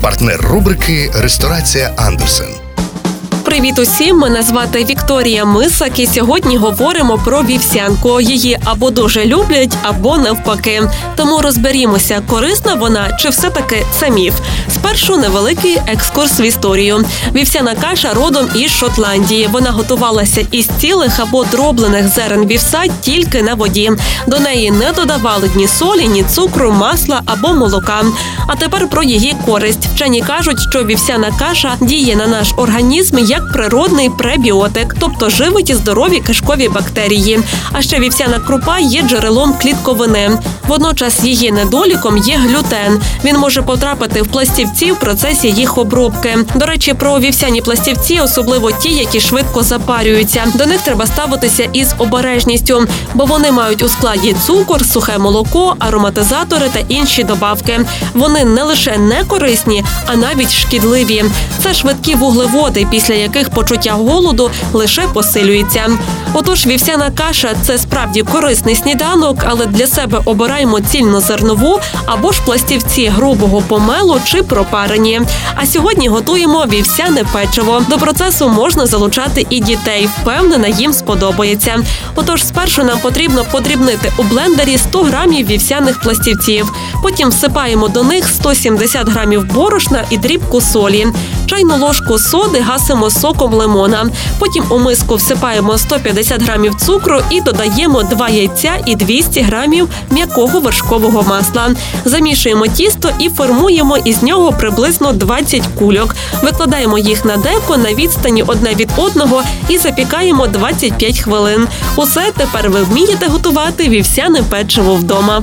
Партнер рубрики Ресторація Андерсен. Привіт усім! Мене звати Вікторія Мисак, і сьогодні говоримо про вівсянку. Її або дуже люблять, або навпаки. Тому розберімося, корисна вона чи все-таки це міф. Спершу невеликий екскурс в історію. Вівсяна каша родом із Шотландії. Вона готувалася із цілих або дроблених зерен вівса тільки на воді. До неї не додавали ні солі, ні цукру, масла або молока. А тепер про її користь. Вчені кажуть, що вівсяна каша діє на наш організм як природний пребіотик, тобто живить і здорові кишкові бактерії. А ще вівсяна крупа є джерелом клітковини. Водночас її недоліком є глютен. Він може потрапити в пластівці в процесі їх обробки. До речі, про вівсяні пластівці, особливо ті, які швидко запарюються. До них треба ставитися із обережністю, бо вони мають у складі цукор, сухе молоко, ароматизатори та інші добавки. Вони не лише не корисні, а навіть шкідливі. Це швидкі вуглеводи, після яких почуття голоду лише посилюється. Отож, вівсяна каша це справді корисний сніданок, але для себе обираємо цільнозернову або ж пластівці грубого помелу чи пропарені. А сьогодні готуємо вівсяне печиво. До процесу можна залучати і дітей. Впевнена, їм сподобається. Отож, спершу нам потрібно подрібнити у блендері 100 грамів вівсяних пластівців. Потім всипаємо до них 170 грамів борошна і дрібку солі. Чайну ложку соди гасимо соком лимона. Потім у миску всипаємо 150 грамів цукру і додаємо 2 яйця і 200 грамів м'якого вершкового масла. Замішуємо тісто і формуємо із нього приблизно 20 кульок. Викладаємо їх на деко на відстані одне від одного і запікаємо 25 хвилин. Усе тепер ви вмієте готувати вівсяне печиво вдома.